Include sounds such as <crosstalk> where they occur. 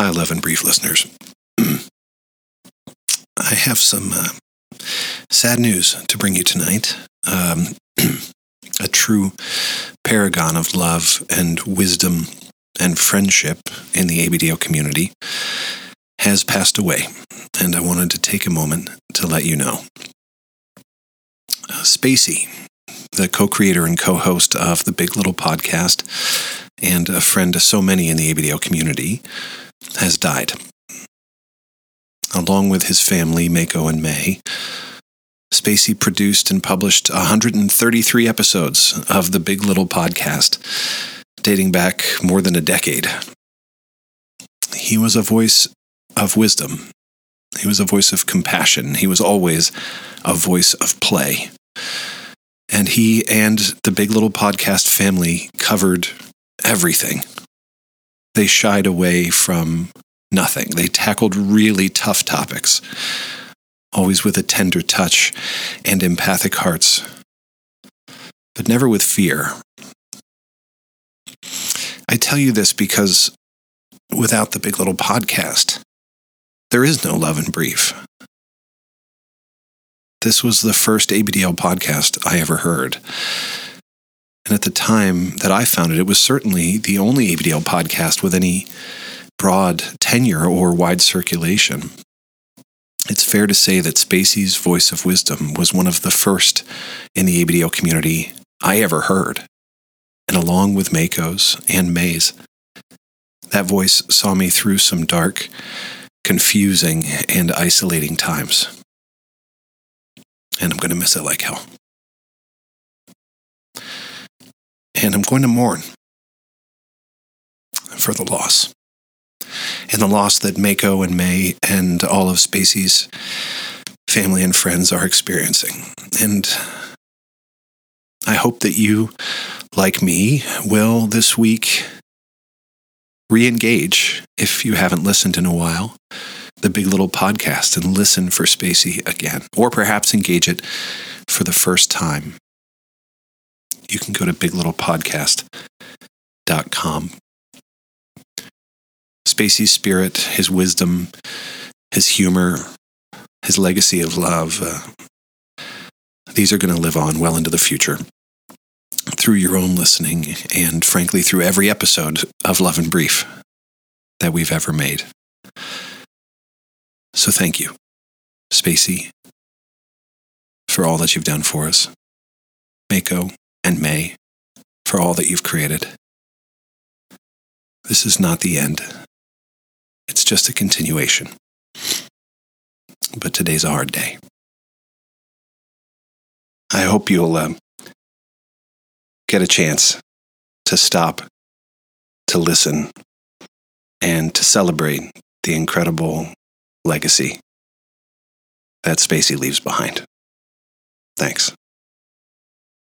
Hi, Love and Brief listeners. <clears throat> I have some uh, sad news to bring you tonight. Um, <clears throat> a true paragon of love and wisdom and friendship in the ABDL community has passed away, and I wanted to take a moment to let you know. Uh, Spacey, the co creator and co host of the Big Little podcast, and a friend to so many in the ABDL community, has died. Along with his family, Mako and May, Spacey produced and published 133 episodes of the Big Little podcast, dating back more than a decade. He was a voice of wisdom. He was a voice of compassion. He was always a voice of play. And he and the Big Little Podcast family covered everything. They shied away from nothing. They tackled really tough topics, always with a tender touch and empathic hearts, but never with fear. I tell you this because without the Big Little Podcast, there is no Love and Brief. This was the first ABDL podcast I ever heard. And at the time that I found it, it was certainly the only ABDL podcast with any broad tenure or wide circulation. It's fair to say that Spacey's voice of wisdom was one of the first in the ABDL community I ever heard. And along with Mako's and May's, that voice saw me through some dark, confusing, and isolating times. And I'm going to miss it like hell. And I'm going to mourn for the loss. And the loss that Mako and May and all of Spacey's family and friends are experiencing. And I hope that you, like me, will this week re engage, if you haven't listened in a while, the Big Little podcast and listen for Spacey again, or perhaps engage it for the first time. You can go to biglittlepodcast.com. Spacey's spirit, his wisdom, his humor, his legacy of love, uh, these are going to live on well into the future through your own listening and, frankly, through every episode of Love and Brief that we've ever made. So thank you, Spacey, for all that you've done for us. Mako and May, for all that you've created. This is not the end. It's just a continuation. But today's a hard day. I hope you'll uh, get a chance to stop, to listen, and to celebrate the incredible legacy that Spacey leaves behind. Thanks.